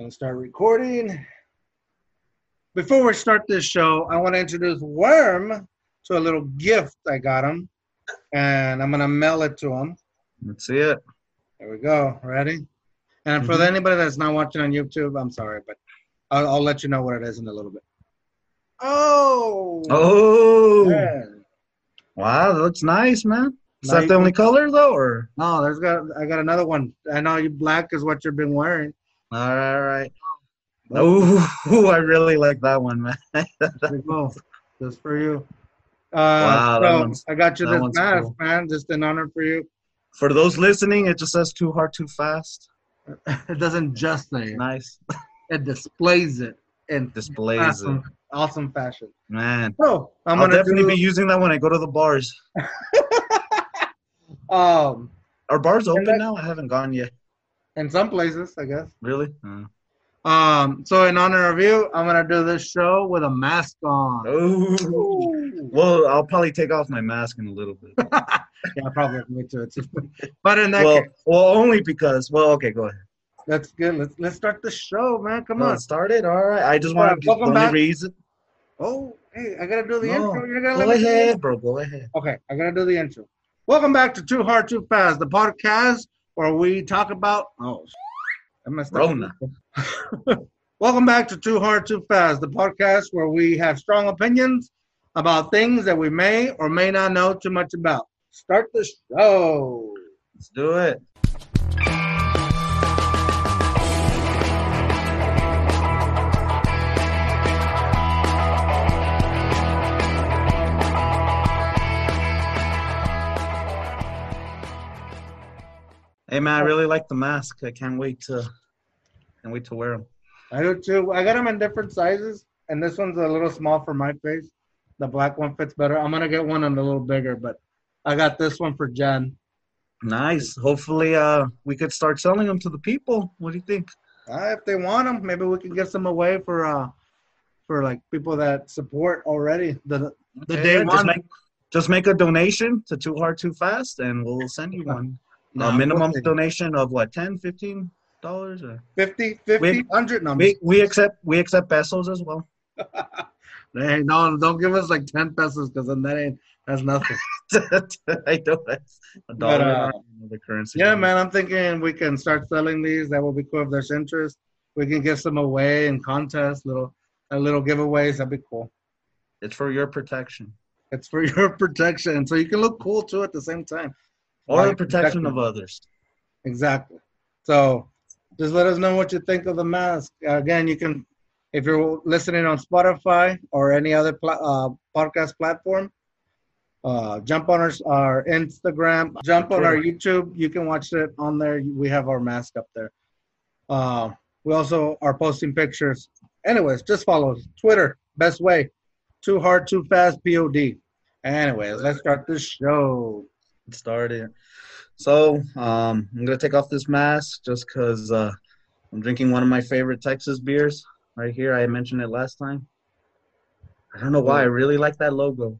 Gonna start recording. Before we start this show, I want to introduce Worm to a little gift I got him, and I'm gonna mail it to him. Let's see it. There we go. Ready? And for Mhm. anybody that's not watching on YouTube, I'm sorry, but I'll, I'll let you know what it is in a little bit. Oh. Oh, man. wow, that looks nice, man. Is that the only color though, or? No, there's got I got another one. I know you black is what you've been wearing. All right, all right. Oh, I really like that one, man. There you go. Just for you. Uh, Wow, so I got you this mask, cool. man, just an honor for you. For those listening, it just says too hard, too fast. It doesn't just say it; Nice. it displays it in Displays awesome, it. awesome fashion. Man, So I'm I'll gonna definitely do, be using that when I go to the bars. um Are bars open that- now? I haven't gone yet. In some places, I guess. Really? Uh, Um, so in honor of you, I'm gonna do this show with a mask on. oh. Ooh. Well, I'll probably take off my mask in a little bit. yeah, probably me too. It's- But in that well, case, well, only because. Well, okay, go ahead. that's good. Let's let's start the show, man. Come Well, on. Start it. All right. I just right, want to welcome the only back. reason. Oh, hey, I gotta do the No, intro. You're gonna Go let me do the ahead, bro. Go ahead. Okay, I gotta do the intro. Welcome back to Too Hard Too Fast, the podcast where we talk about oh, I messed up. Rona. Welcome back to Too Hard Too Fast, the podcast where we have strong opinions about things that we may or may not know too much about. Start the show. Let's do it. Hey man, I really like the mask. I can't wait to can't wait to wear them. I do too. I got them in different sizes, and this one's a little small for my face. The black one fits better. I'm gonna get one on a little bigger, but I got this one for Jen. Nice. Hopefully, uh, we could start selling them to the people. What do you think? Uh, if they want them, maybe we can give some away for uh for like people that support already. The the Okay, day just one. make just make a donation to Too Hard Too Fast, and we'll send you one. Nah, a minimum 50, donation of what 10 15 dollars or 50, 50, We- 100 no, we we accept we accept pesos as well Hey, no, don't give us like 10 pesos because then that ain't, that's nothing. i know that's a dollar uh, the currency yeah, man, I'm thinking we can start selling these. That will be cool if there's interest. We can give some away in contests, little, a little giveaways. That'd be cool. it's for your protection It's for your protection. So you can look cool too at the same time. Or the protection of others Exactly. So just let us know what you think of the mask. Again, you can, if you're listening on Spotify or any other pla- uh, podcast platform, uh, jump on our, our Instagram, jump on our YouTube. You can watch it on there. We have our mask up there. Uh, we also are posting pictures. Anyways, just follow us. Twitter, best way. Too hard, too fast, POD. Anyways, let's start this show. Started so um i'm gonna take off this mask just because uh i'm drinking one of my favorite texas beers right here i mentioned it last time i don't know why i really like that logo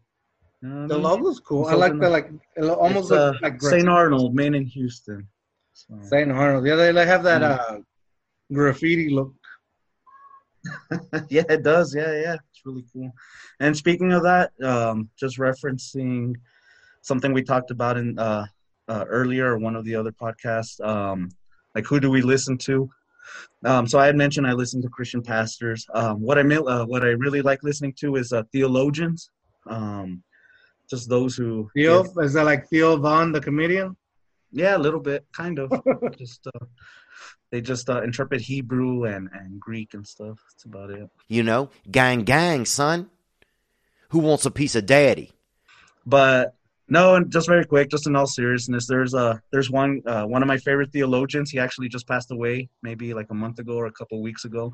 You know I The mean? logo's cool. I like the like it almost uh, like St. Arnold, Maine in Houston. So, St. Arnold. Yeah, they, they have that Mm. uh graffiti look. yeah, it does. Yeah, yeah, it's really cool. And speaking of that, um, just referencing something we talked about in uh, uh, earlier or one of the other podcasts, um, like who do we listen to? Um, so I had mentioned I listen to Christian pastors. Um, what I mil- uh, what I really like listening to is uh, theologians, um, just those who Theo, is that like Theo Von, the comedian? Yeah, a little bit, kind of. just uh, they just uh, interpret Hebrew and, and Greek and stuff. That's about it. You know, gang, gang, son. Who wants a piece of daddy? But no, and just very quick, just in all seriousness, there's uh there's one uh, one of my favorite theologians. He actually just passed away, maybe like a month ago or a couple of weeks ago.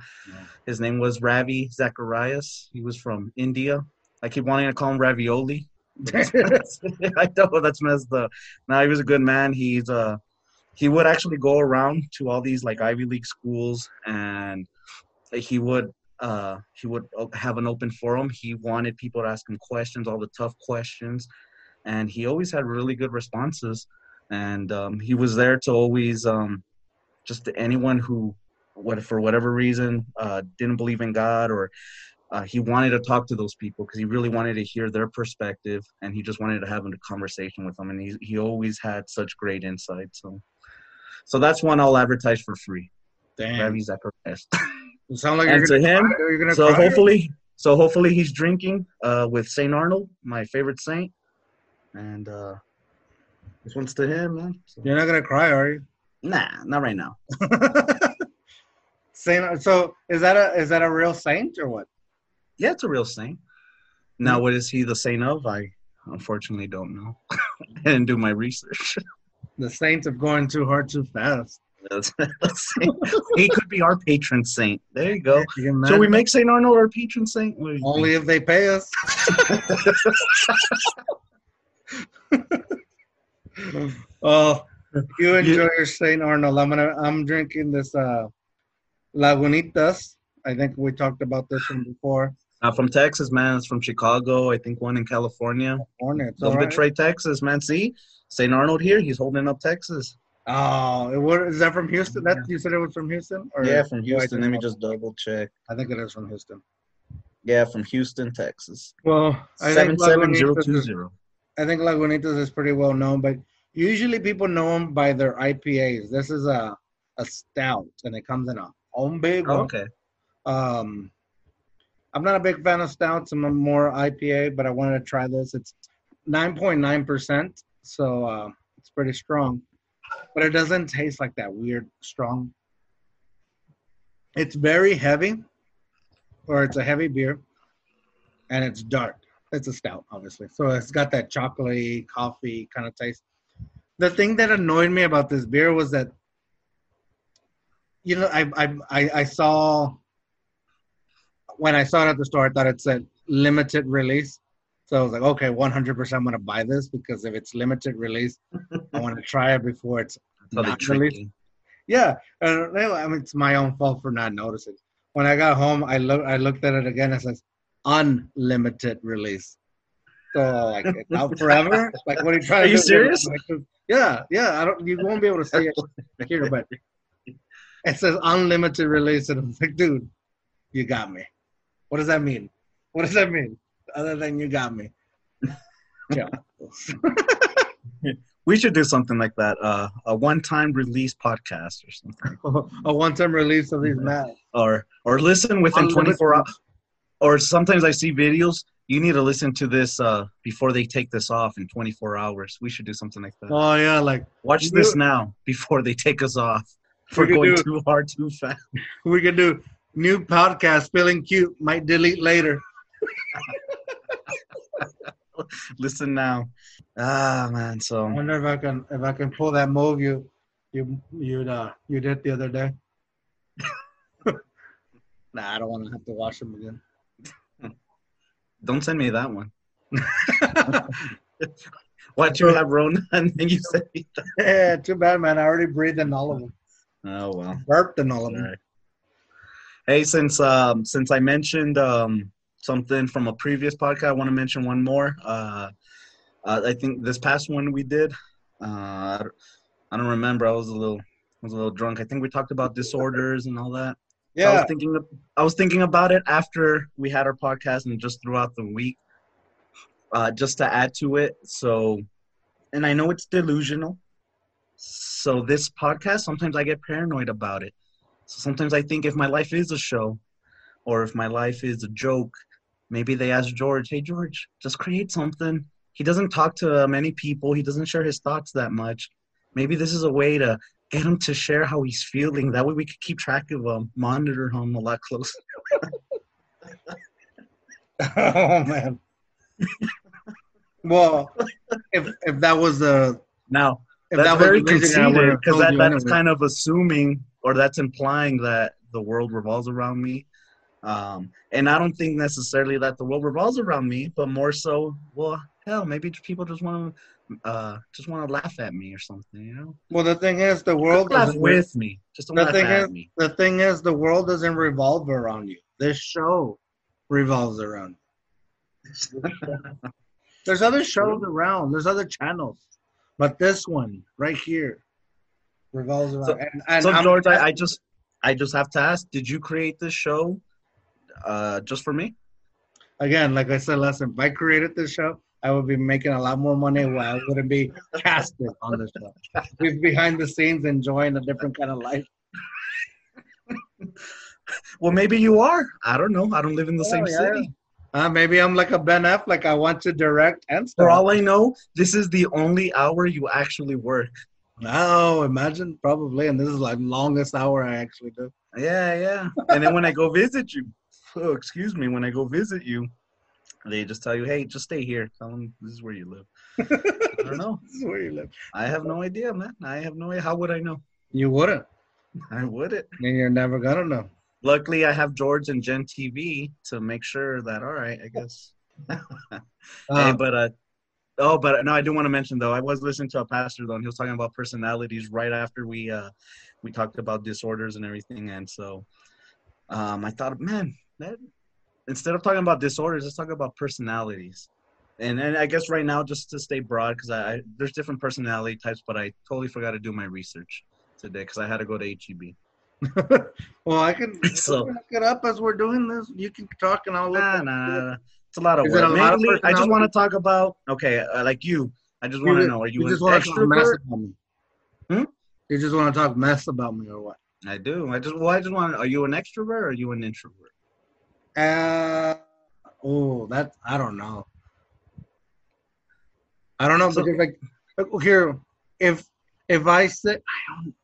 His name was Ravi Zacharias. He was from India. I keep wanting to call him Ravioli. I know that's messed up. Now he was a good man. He's uh he would actually go around to all these like Ivy League schools and he would uh he would have an open forum. He wanted people to ask him questions, all the tough questions, and he always had really good responses. And um, he was there to always um just to anyone who what for whatever reason uh, didn't believe in God or uh, he wanted to talk to those people because he really wanted to hear their perspective and he just wanted to have a conversation with them and he, he always had such great insight so so that's one i'll advertise for free Damn. Ravi Zacharias. You sound like and to him cry. You're gonna so cry? hopefully so hopefully he's drinking uh, with saint arnold my favorite saint and uh, this one's to him man so, You're not gonna cry, are you? nah not right now Saint. So is that a is that a real saint or what? yeah it's a real saint now what is he the saint of i unfortunately don't know i didn't do my research The saints of going too hard too fast. He could be our patron saint. There you go. You So we make Saint Arnold our patron saint. Only if they pay us. oh, you enjoy your Saint Arnold. I'm gonna. I'm drinking this uh, Lagunitas. I think we talked about this one before. Not from Texas, man. It's from Chicago. I think one in California. California. Don't right. betray Texas, man. See, Saint Arnold here. He's holding up Texas. Oh, it was, is that from Houston? That you said it was from Houston? Or Yeah, from Houston. Let me just double check. I think it is from Houston. Yeah, from Houston, Texas. Well, Seven seven zero two zero. I think Lagunitas is pretty well known, but usually people know them by their IPAs. This is a a stout, and it comes in a home big. one. Okay. Um, I'm not a big fan of stouts. I'm a more IPA, but I wanted to try this. It's 9.9%, so uh, it's pretty strong, but it doesn't taste like that weird strong. It's very heavy, or it's a heavy beer, and it's dark. It's a stout, obviously, so it's got that chocolatey coffee kind of taste. The thing that annoyed me about this beer was that, you know, I I I, I saw when I saw it at the store, I thought it said limited release. So I was like, okay, 100% I'm going to buy this because if it's limited release, I want to try it before it's not released. Yeah, I mean, it's my own fault for not noticing. When I got home, I look, I looked at it again. It says unlimited release. So like, out forever. Like, what are you trying Are to you do? serious? Like, yeah, yeah. I don't. You won't be able to see it here, but it says unlimited release, and I'm like, dude, you got me. What does that mean? What does that mean? Other than you got me. Yeah. We should do something like that. Uh, a one-time release podcast or something. a one-time release of these masks. or or listen within Unlimited. 24 hours or sometimes i see videos you need to listen to this uh before they take this off in 24 hours. We should do something like that. Oh yeah, like watch this do- now before they take us off for going do- too hard too fast. We could do new podcast feeling cute might delete later. Listen now. Ah man i so wonder if i can if i can pull that move you you you uh you did the other day. Nah i don't want to have to watch them again don't send me that one what you have rona and then you say yeah too bad man i already breathed in all of them oh well burped in all of them right. Hey, since um, since I mentioned um, something from a previous podcast, I want to mention one more. Uh, uh, I think this past one we did. Uh, I don't remember. I was a little I was a little drunk. I think we talked about disorders and all that. So I was thinking I was thinking about it after we had our podcast and just throughout the week, uh, just to add to it. So, and I know it's delusional. So this podcast, sometimes I get paranoid about it. So sometimes I think if my life is a show, or if my life is a joke, maybe they ask George, "Hey George, just create something." He doesn't talk to many people. He doesn't share his thoughts that much. Maybe this is a way to get him to share how he's feeling. That way we could keep track of him, monitor him a lot closer. oh man well if if that was the Now if that's that very conceited because that, that's anyway. kind of assuming or that's implying that the world revolves around me. Um, and I don't think necessarily that the world revolves around me, but more so, well, hell, maybe people just want to uh, just want to laugh at me or something, you know? well the thing is the world laugh doesn't with me, just don't The laugh thing at is- me. the thing is the world doesn't revolve around you this show revolves around you. there's other shows around there's other channels but this one right here revolves around So- and, and So I'm- George, I, I just I just have to ask: Did you create this show uh, just for me? Again, like I said last time, I created this show, I would be making a lot more money while I wouldn't be casted on the show. Be behind the scenes enjoying a different kind of life. Well, maybe you are. I don't know. I don't live in the Oh, same yeah. city. Uh, maybe I'm like a Ben Affleck. I want to direct and For all I know, this is the only hour you actually work. No, imagine probably, and this is like longest hour I actually do. Yeah, yeah. And then when I go visit you, oh, excuse me, when I go visit you, they just tell you, hey, just stay here. Tell them this is where you live. I don't know. This is where you live. I have no idea, man. I have no idea. How would I know? You wouldn't, I wouldn't. and you're never gonna know. Luckily, I have George and Gen TV to make sure that, all right, I guess. hey, Uh, but, uh, oh, but no, I do want to mention, though, I was listening to a pastor, though, and he was talking about personalities right after we, uh, we talked about disorders and everything. And so um, I thought, man, that, instead of talking about disorders, let's talk about personalities. And, and I guess right now, just to stay broad, because I, I there's different personality types, but I totally forgot to do my research today because I had to go to HEB. well, I can So- look it up as we're doing this. You can talk, and I'll look. Nah, nah, it. nah, nah. It's a lot of Is it work. a lot of Mainly, I just want to talk about okay, uh, like you. I just want to know: Are you, you an just want to talk mess about me? Hmm? You just want to talk mess about me or what? I do. I just. Well, I just want. Are you an extrovert or are you an introvert? Uh, oh, that I don't know. I don't know So- because like look, here, if if I say I don't,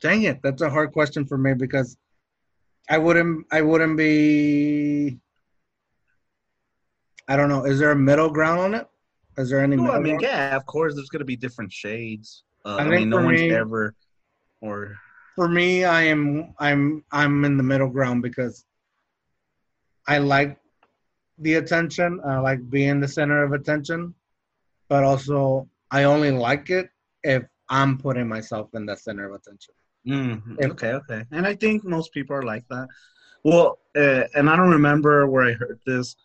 dang it, that's a hard question for me because I wouldn't I wouldn't be. I don't know. Is there a middle ground on it? Is there any? No, I mean, ground? yeah, of course. There's gonna be different shades. Uh, I I, mean, no one's me- ever. Or for me i am i'm i'm in the middle ground because i like the attention i like being the center of attention but also i only like it if i'm putting myself in the center of attention Mhm, If- okay, okay. And I think most people are like that. Well, uh, and I don't remember where I heard this,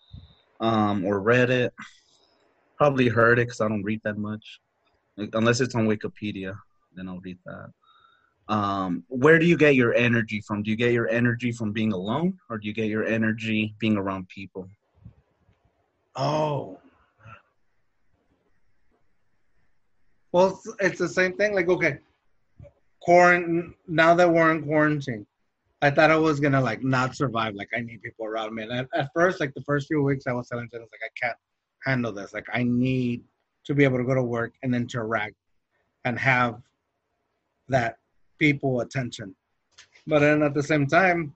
um, or read it. Probably heard it because I don't read that much, Like, unless it's on Wikipedia. Then I'll read that. Um, where do you get your energy from? Do you get your energy from being alone, or do you get your energy being around people? oh well it's, the same thing like okay quarantine now that we're in quarantine I thought I was gonna like not survive. Like I need people around me. And at, at first, like the first few weeks, I was telling Dennis like I can't handle this. Like I need to be able to go to work and interact and have that people attention. But then at the same time,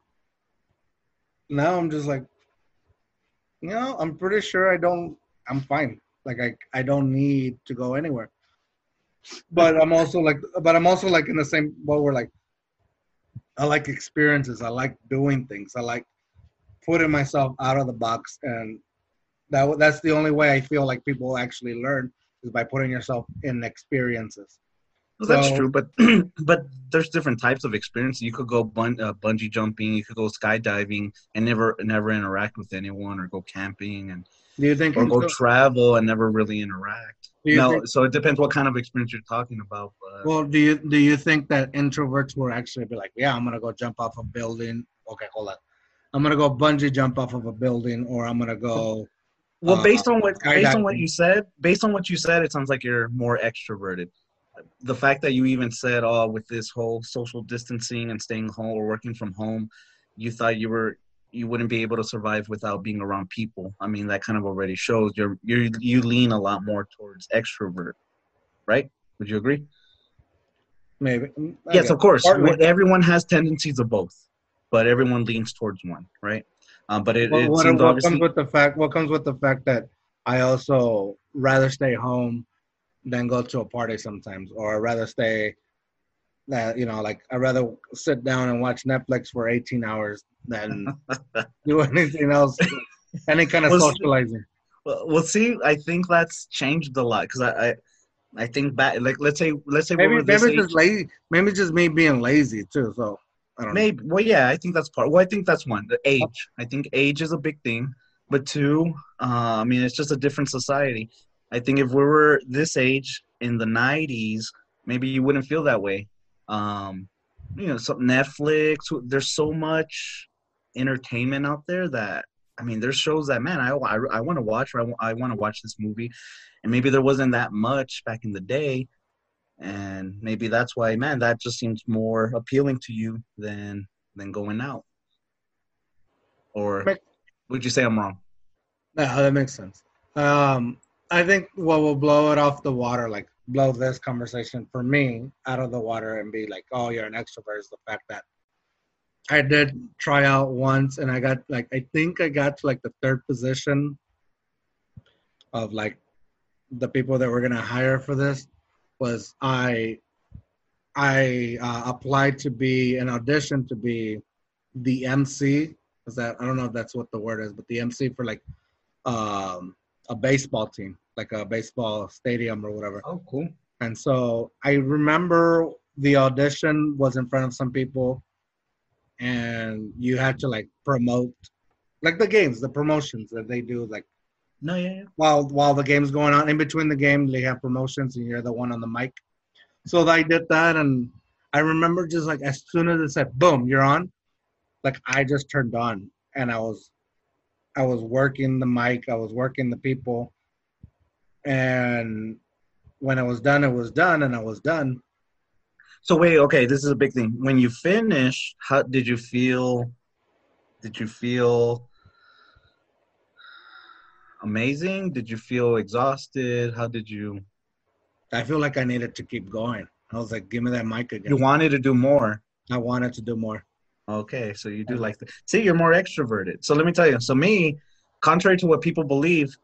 now I'm just like, you know, I'm pretty sure I don't. I'm fine. Like I I don't need to go anywhere. But I'm also like, but I'm also like in the same. Well, we're like. I like experiences. I like doing things. I like putting myself out of the box, and that that's the only way I feel like people actually learn is by putting yourself in experiences. Well, that's So- true, but but there's different types of experience. You could go bun- uh, bungee jumping, you could go skydiving, and never never interact with anyone, or go camping, and Do you think? or go intro- travel and never really interact. No, think- so it depends what kind of experience you're talking about. But well, do you do you think that introverts will actually be like, yeah, I'm gonna go jump off a building? Okay, hold on. I'm gonna go bungee jump off of a building, or I'm gonna go. well, uh, based on what based on what you said, based on what you said, it sounds like you're more extroverted. The fact that you even said, "Oh, with this whole social distancing and staying home or working from home," you thought you were you wouldn't be able to survive without being around people. I mean, that kind of already shows you're you you lean a lot more towards extrovert, right? Would you agree? Maybe. I yes, of course. Partly. Everyone has tendencies of both, but everyone leans towards one, right? Um, but it, What, it what, what comes with the fact? What comes with the fact that I also rather stay home than go to a party sometimes, or I rather stay. That you know, like I rather sit down and watch Netflix for 18 hours than do anything else, any kind of Well, socializing. Well, well, see, I think that's changed a lot because I, I, I think back, like let's say, let's say Maybe maybe just lazy. Maybe just me being lazy too. So I don't know. maybe. Well, yeah, I think that's part. Well, I think that's one. The age. I think age is a big thing, but two, uh, I mean, it's just a different society. I think if we were this age in the '90s, maybe you wouldn't feel that way. Um, you know, some Netflix. There's so much entertainment out there that I mean, there's shows that man, I I, I want to watch or I, I want to watch this movie, and maybe there wasn't that much back in the day, and maybe that's why, man, that just seems more appealing to you than than going out. Or would you say I'm wrong? No, that makes sense. Um, I think what will blow it off the water, like blow this conversation for me out of the water and be like, oh, you're an extrovert, is the fact that I did try out once and I got like, I think I got to like the third position of like the people that were going to hire for this was I I uh, applied to be an audition to be the MC. Is that I don't know if that's what the word is, but the MC for like um, a baseball team, like a baseball stadium or whatever. Oh, cool. And so I remember the audition was in front of some people, and you had to like promote, like the games, the promotions that they do, like no, yeah, yeah. While while the game's going on, in between the game, they have promotions, and you're the one on the mic. So I did that, and I remember just like as soon as it said "boom," you're on, like I just turned on, and I was, I was working the mic, I was working the people, and when it was done, it was done, and I was done. So wait, okay, this is a big thing. When you finish, how did you feel? Did you feel amazing? Did you feel exhausted? How did you? I feel like I needed to keep going. I was like, give me that mic again. You wanted to do more. I wanted to do more. Okay, so you do like that. See, you're more extroverted. So let me tell you. So me, contrary to what people believe,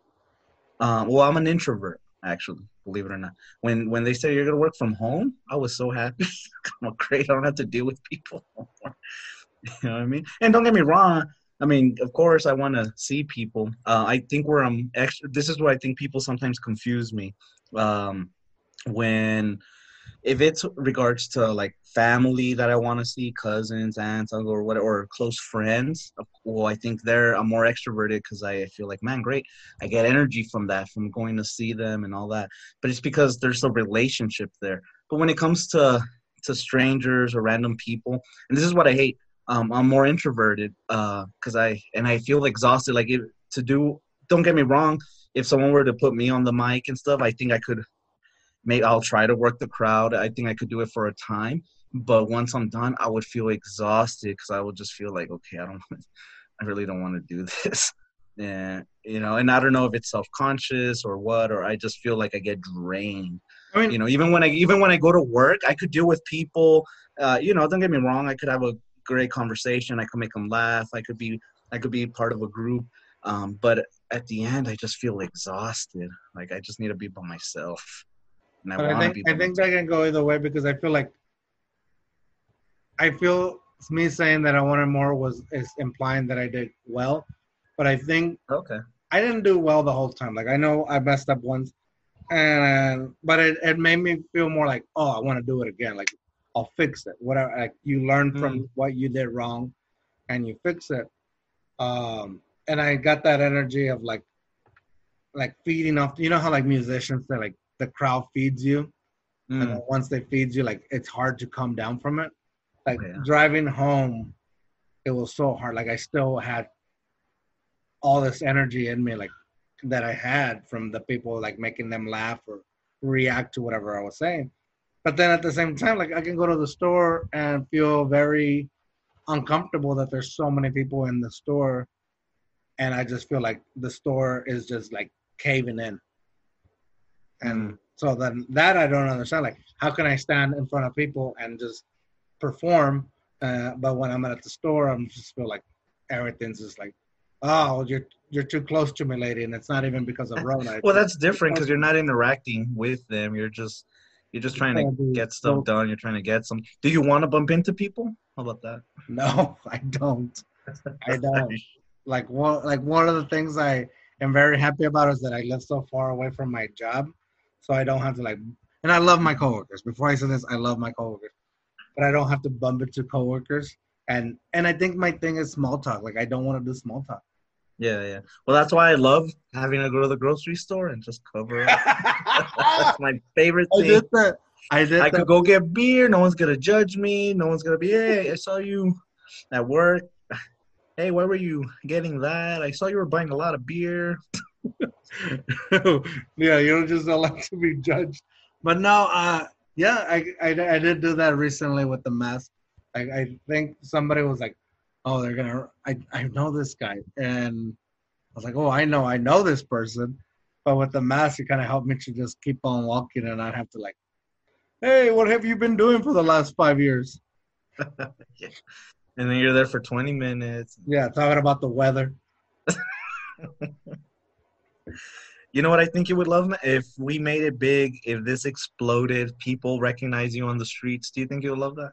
um, well, I'm an introvert actually. Believe it or not. When when they say you're gonna work from home, I was so happy. I'm great. I don't have to deal with people. you know what I mean? And don't get me wrong. I mean, of course, I want to see people. Uh, I think where I'm extra. This is where I think people sometimes confuse me. Um, when if it's regards to like family that I want to see, cousins, aunts, uncle, or whatever, or close friends, well, I think they're I'm more extroverted because I feel like, man, great, I get energy from that, from going to see them and all that. But it's because there's a relationship there. But when it comes to to strangers or random people, and this is what I hate, um, I'm more introverted because uh, I and I feel exhausted. Like if, to do, don't get me wrong. If someone were to put me on the mic and stuff, I think I could. Maybe I'll try to work the crowd. I think I could do it for a time, but once I'm done, I would feel exhausted because I would just feel like, okay, I don't, I really don't want to do this. And you know, and I don't know if it's self conscious or what, or I just feel like I get drained. I mean, you know, even when I even when I go to work, I could deal with people. Uh, you know, don't get me wrong, I could have a great conversation. I could make them laugh. I could be I could be part of a group. Um, but at the end, I just feel exhausted. Like I just need to be by myself. And I, I think I think that can go either way because I feel like I feel me saying that I wanted more was is implying that I did well, but I think okay I didn't do well the whole time. Like I know I messed up once, and but it, it made me feel more like oh I want to do it again. Like I'll fix it. Whatever like you learn from mm. what you did wrong, and you fix it. Um, and I got that energy of like, like feeding off. You know how like musicians say like the crowd feeds you, mm. and once they feed you, like it's hard to come down from it. Like oh, yeah. driving home, it was so hard. Like I still had all this energy in me, like that I had from the people, like making them laugh or react to whatever I was saying but then at the same time, like I can go to the store and feel very uncomfortable that there's so many people in the store, and I just feel like the store is just like caving in. And so then that I don't understand. Like, how can I stand in front of people and just perform? Uh, but when I'm at the store, I'm just feel like everything's just like, oh, you're you're too close to me, lady, and it's not even because of Rona. well, that's different because you're not interacting with them. You're just you're just trying to get stuff done. You're trying to get some. Do you want to bump into people? How about that? No, I don't. I don't. like one, like one of the things I am very happy about is that I live so far away from my job, so I don't have to like. And I love my coworkers. Before I say this, I love my coworkers, but I don't have to bump into coworkers. And and I think my thing is small talk. Like I don't want to do small talk. Yeah, yeah. Well, that's why I love having to go to the grocery store and just cover up. that's my favorite thing. I did that. I did. I that- could go get beer. No one's gonna judge me. No one's gonna be, hey, I saw you at work. Hey, why were you getting that? I saw you were buying a lot of beer. yeah, you don't just like to be judged. But no, uh, yeah, I, I I did do that recently with the mask. I, I think somebody was like, "Oh, they're gonna." I I know this guy, and I was like, "Oh, I know, I know this person." But with the mask, it kind of helped me to just keep on walking and not have to like, "Hey, what have you been doing for the last five years?" And then you're there for 20 minutes. Yeah, talking about the weather. You know what I think you would love? If we made it big, if this exploded, people recognize you on the streets, do you think you would love that?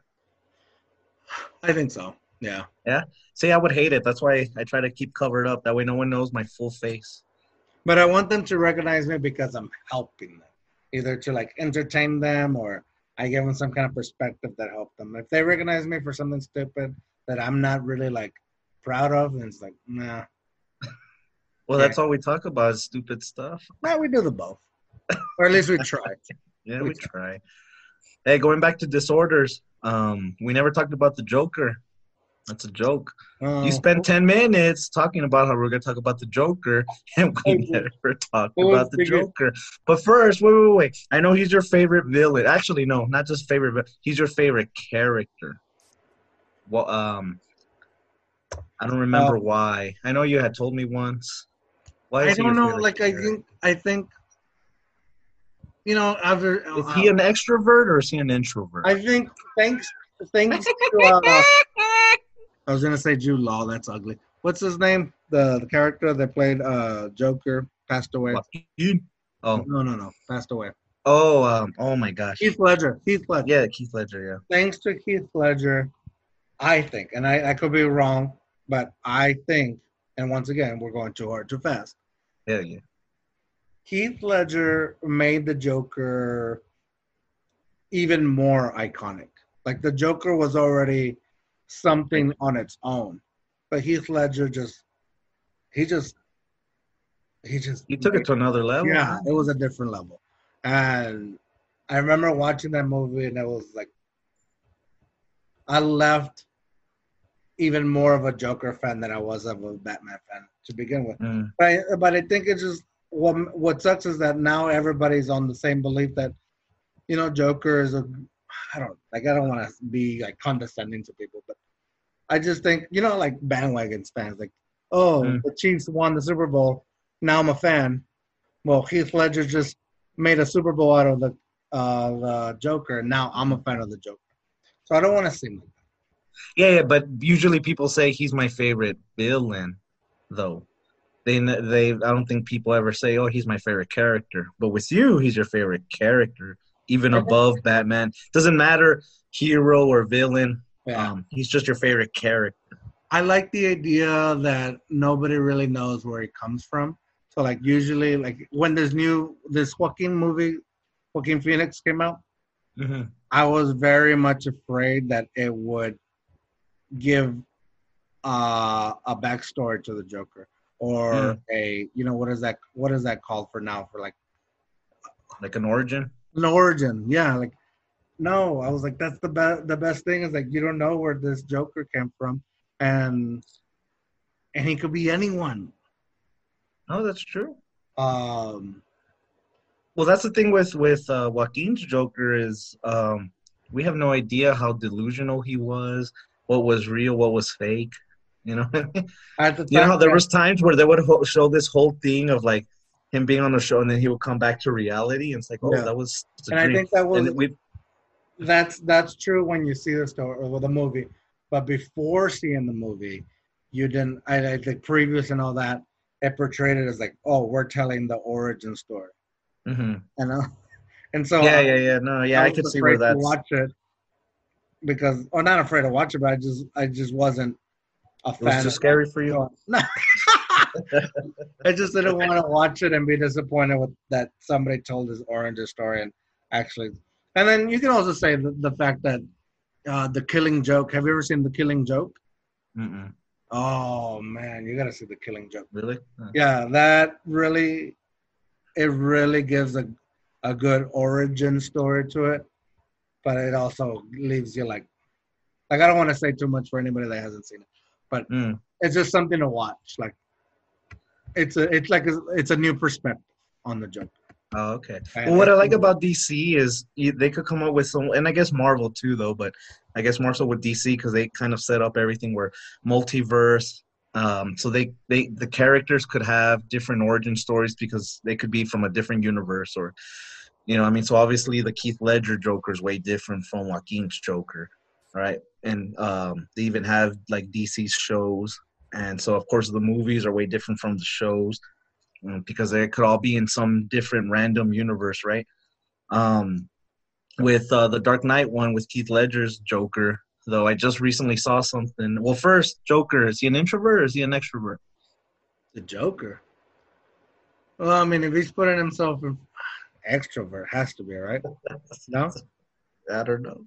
I think so. Yeah. Yeah. See, I would hate it. That's why I try to keep covered up. That way no one knows my full face. But I want them to recognize me because I'm helping them, either to like entertain them or I give them some kind of perspective that help them. If they recognize me for something stupid that I'm not really like proud of, then it's like, nah, Well, that's all we talk about is stupid stuff. nah, we do the both, or at least we try. Yeah, We we try. Hey, going back to disorders, um, we never talked about the Joker. That's a joke. Uh, You spent 10 minutes talking about how we're going to talk about the Joker, and we Thank never talked about the Joker. But first, wait, wait, wait. I know he's your favorite villain. Actually, no, not just favorite, but he's your favorite character. Well, um, I don't remember why. I know you had told me once. Why I don't know. Like I think, I think, you know, after Is he an extrovert or is he an introvert? I think thanks, thanks to. Uh, I was gonna say Jude Law. That's ugly. What's his name? The the character that played uh Joker passed away. Oh, No, no, no, passed away. oh, um, oh my gosh. Keith Ledger. Keith Ledger. Yeah, Keith Ledger. Yeah. Thanks to Keith Ledger, I think, and I, I could be wrong, but I think, and once again, we're going too hard, too fast. Yeah, yeah. Heath Ledger made the Joker even more iconic. Like the Joker was already something on its own, but Heath Ledger just, he just, he just, He took it to another level. yeah, it was a different level. And I remember watching that movie, and it was like, I left even more of a Joker fan than I was of a Batman fan to begin with. Mm. But I, but I think it's just what what sucks is that now everybody's on the same belief that, you know, Joker is a, I don't like I don't want to be like condescending to people, but I just think you know like bandwagon fans like, oh Mm. the Chiefs won the Super Bowl, now I'm a fan. Well, Heath Ledger just made a Super Bowl out of the uh, the Joker, and now I'm a fan of the Joker. So I don't want to seem like that. Yeah, yeah, but usually people say he's my favorite villain, though. They, they, I don't think people ever say, "Oh, he's my favorite character." But with you, he's your favorite character, even above Batman. Doesn't matter hero or villain. Yeah. Um, he's just your favorite character. I like the idea that nobody really knows where he comes from. So like usually like when this new this Joaquin movie, Joaquin Phoenix came out, Mm-hmm. I was very much afraid that it would give uh, a backstory to the Joker or Mm. a you know what is that what is that called for now for like Like an origin. an origin yeah like no I was like that's the best the best thing is like you don't know where this Joker came from and and he could be anyone Oh, that's true. um Well, that's the thing with with uh, Joaquin's Joker is um, we have no idea how delusional he was, what was real, what was fake. You know, at the you know there was times where they would ho- show this whole thing of like him being on the show, and then he would come back to reality, and it's like, oh, Yeah. that was and I think that was we, that's that's true when you see the story or the movie but before seeing the movie you didn't i, I think previous and all that it portrayed it as like oh we're telling the origin story Mhm. you know and so yeah, yeah, yeah, no, yeah, I, was could see where to that's. watch it because or not afraid to watch it but i just i just wasn't a It fan was too scary for you. No. I just didn't want to watch it and be disappointed with that somebody told his origin story and actually. And then you can also say the, the fact that uh, the Killing Joke. Have you ever seen the Killing Joke? Mm-mm. Oh man, you gotta see the Killing Joke. Really? Uh, Yeah, that really, it really gives a a good origin story to it. But it also leaves you like, like I don't want to say too much for anybody that hasn't seen it, but Mm. it's just something to watch. Like, it's a, it's like a, it's a new perspective on the Joker. Oh, okay. Well, what I like about DC is they could come up with some, and I guess Marvel too, though. But I guess more so with DC because they kind of set up everything where multiverse. Um, so they they the characters could have different origin stories because they could be from a different universe, or you know, I mean, so obviously the Keith Ledger Joker is way different from Joaquin's Joker, right? And um, they even have like DC's shows, and so of course the movies are way different from the shows mm, because they could all be in some different random universe, right? Um, with uh, the Dark Knight one with Keith Ledger's Joker, though, I just recently saw something. Well, first, Joker is he an introvert or is he an extrovert? The Joker. Well, I mean, if he's putting himself in extrovert, has to be right. No, I don't know.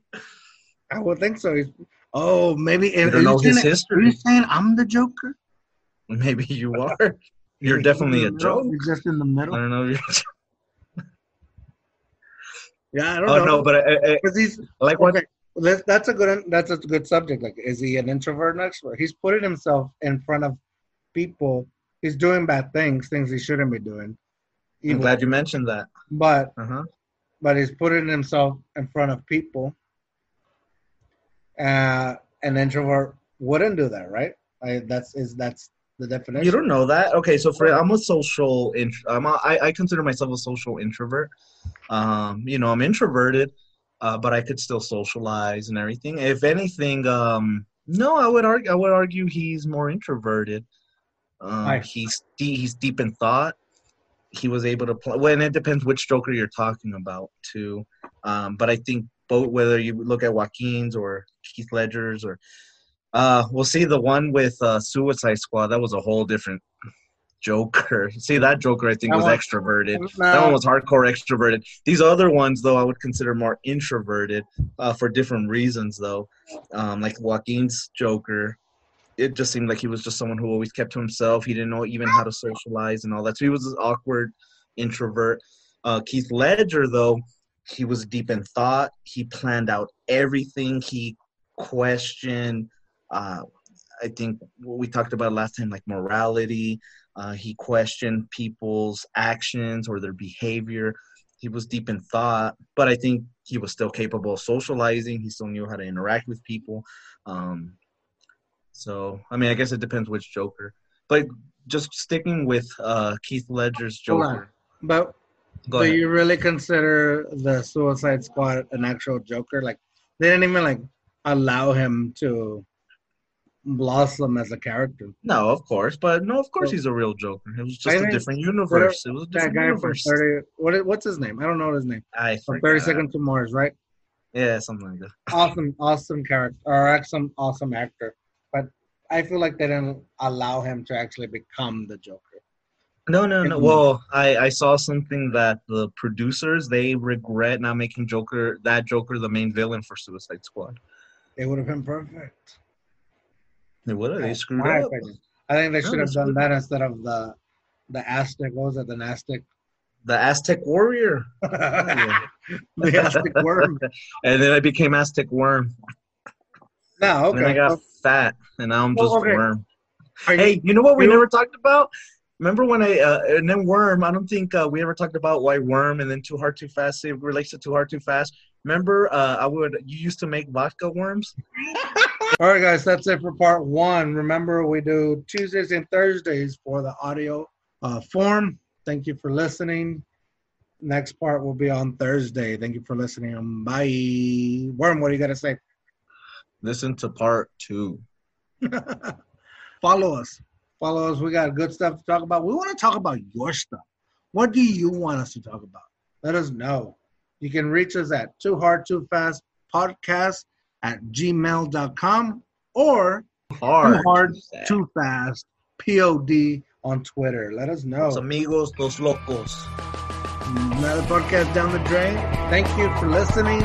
I would think so. He's, oh, maybe. I don't you, know his saying, are history. you saying I'm the Joker? Maybe you are. You're definitely a middle? joke. He's just in the middle. I don't know. If you're, Yeah, I don't oh know. no, but uh, uh, uh, I, I, because he's like what okay. That, that's a good. That's a good subject. Like, is he an introvert, an extrovert? He's putting himself in front of people. He's doing bad things, things he shouldn't be doing. I'm glad you mentioned that. But Uh huh. but he's putting himself in front of people. Uh, an introvert wouldn't do that, right? I, that's is that's the definition. You don't know that. Okay, so for I'm a social. int- I'm a, I, I consider myself a social introvert. Um, you know, I'm introverted, uh, but I could still socialize and everything. If anything, um, no, I would argue. I would argue he's more introverted. Um, he's de- he's deep in thought. He was able to play. Well, and it depends which Joker you're talking about too. Um, but I think both whether you look at Joaquin's or Keith Ledger's or uh, we'll see the one with uh, Suicide Squad. That was a whole different Joker. See that Joker, I think, That was one- extroverted. No. That one was hardcore extroverted. These other ones, though, I would consider more introverted uh, for different reasons, though. Um, like Joaquin's Joker, it just seemed like he was just someone who always kept to himself. He didn't know even how to socialize and all that. So he was this awkward introvert. Uh, Keith Ledger, though, he was deep in thought. He planned out everything. He questioned. Uh, I think what we talked about last time, like morality. Uh, he questioned people's actions or their behavior. He was deep in thought, but I think he was still capable of socializing. He still knew how to interact with people. Um, so, I mean, I guess it depends which Joker. But just sticking with uh, Keith Ledger's. Joker. But Go do ahead. you really consider the Suicide Squad an actual Joker? Like they didn't even like allow him to blossom as a character. No, of course, but no, of course So- he's a real Joker. It was just a different universe. It was a That different guy from universe. thirty. What? What's his name? I don't know his name. I From Thirty. Seconds to Mars, right? Yeah, something like that. Awesome, awesome character, or awesome, awesome actor. I feel like they didn't allow him to actually become the Joker. No, no, no. Well, I, I saw something that the producers they regret not making Joker that Joker the main villain for Suicide Squad. It would have been perfect. They would have. They screwed My up. opinion. I think they should have done that instead of the the Aztec. What was it? The Aztec. The Aztec Warrior, the Aztec worm. and then I became Aztec Worm. Ah, no, And then I okay. got fat, and now I'm Oh, just okay. Worm. You- Hey, you know what we you- never talked about? Remember when I uh, and then Worm? I don't think uh, we ever talked about why Worm and then Too Hard Too Fast it relates to Too Hard Too Fast. Remember, uh, I would you used to make vodka worms. All right, guys, that's it for part one. Remember, we do Tuesdays and Thursdays for the audio uh, form. Thank you for listening. Next part will be on Thursday. Thank you for listening. Bye. Worm, what do you got to say? Listen to part two. Follow us. Follow us. We got good stuff to talk about. We want to talk about your stuff. What do you want us to talk about? Let us know. You can reach us at too hard too fast podcast at gmail.com or Hard. too hard too fast pod on Twitter. Let us know. Los amigos, los locos. Another podcast down the drain. Thank you for listening.